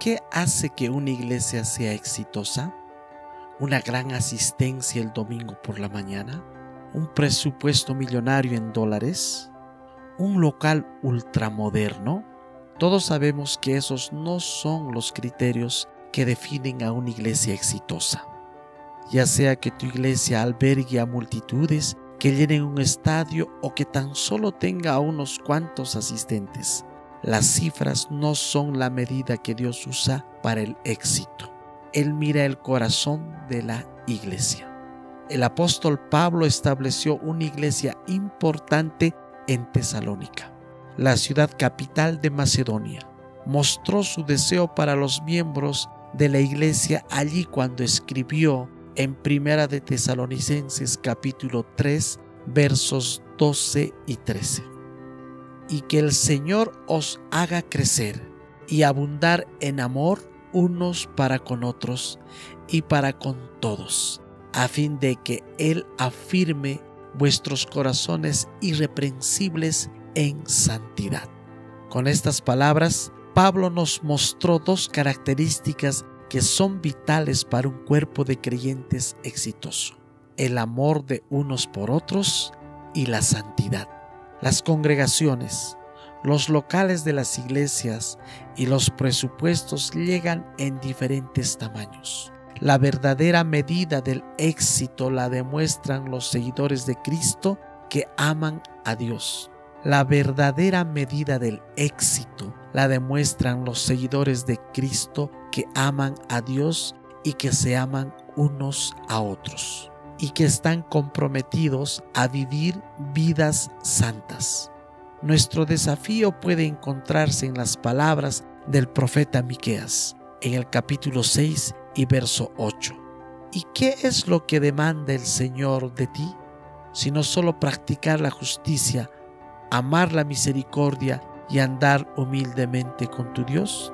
¿Qué hace que una iglesia sea exitosa? ¿Una gran asistencia el domingo por la mañana? ¿Un presupuesto millonario en dólares? ¿Un local ultramoderno? Todos sabemos que esos no son los criterios que definen a una iglesia exitosa. Ya sea que tu iglesia albergue a multitudes que llenen un estadio o que tan solo tenga a unos cuantos asistentes. Las cifras no son la medida que Dios usa para el éxito. Él mira el corazón de la iglesia. El apóstol Pablo estableció una iglesia importante en Tesalónica, la ciudad capital de Macedonia. Mostró su deseo para los miembros de la iglesia allí cuando escribió en Primera de Tesalonicenses capítulo 3 versos 12 y 13. Y que el Señor os haga crecer y abundar en amor unos para con otros y para con todos, a fin de que Él afirme vuestros corazones irreprensibles en santidad. Con estas palabras, Pablo nos mostró dos características que son vitales para un cuerpo de creyentes exitoso. El amor de unos por otros y la santidad. Las congregaciones, los locales de las iglesias y los presupuestos llegan en diferentes tamaños. La verdadera medida del éxito la demuestran los seguidores de Cristo que aman a Dios. La verdadera medida del éxito la demuestran los seguidores de Cristo que aman a Dios y que se aman unos a otros y que están comprometidos a vivir vidas santas. Nuestro desafío puede encontrarse en las palabras del profeta Miqueas en el capítulo 6 y verso 8. ¿Y qué es lo que demanda el Señor de ti? Sino solo practicar la justicia, amar la misericordia y andar humildemente con tu Dios?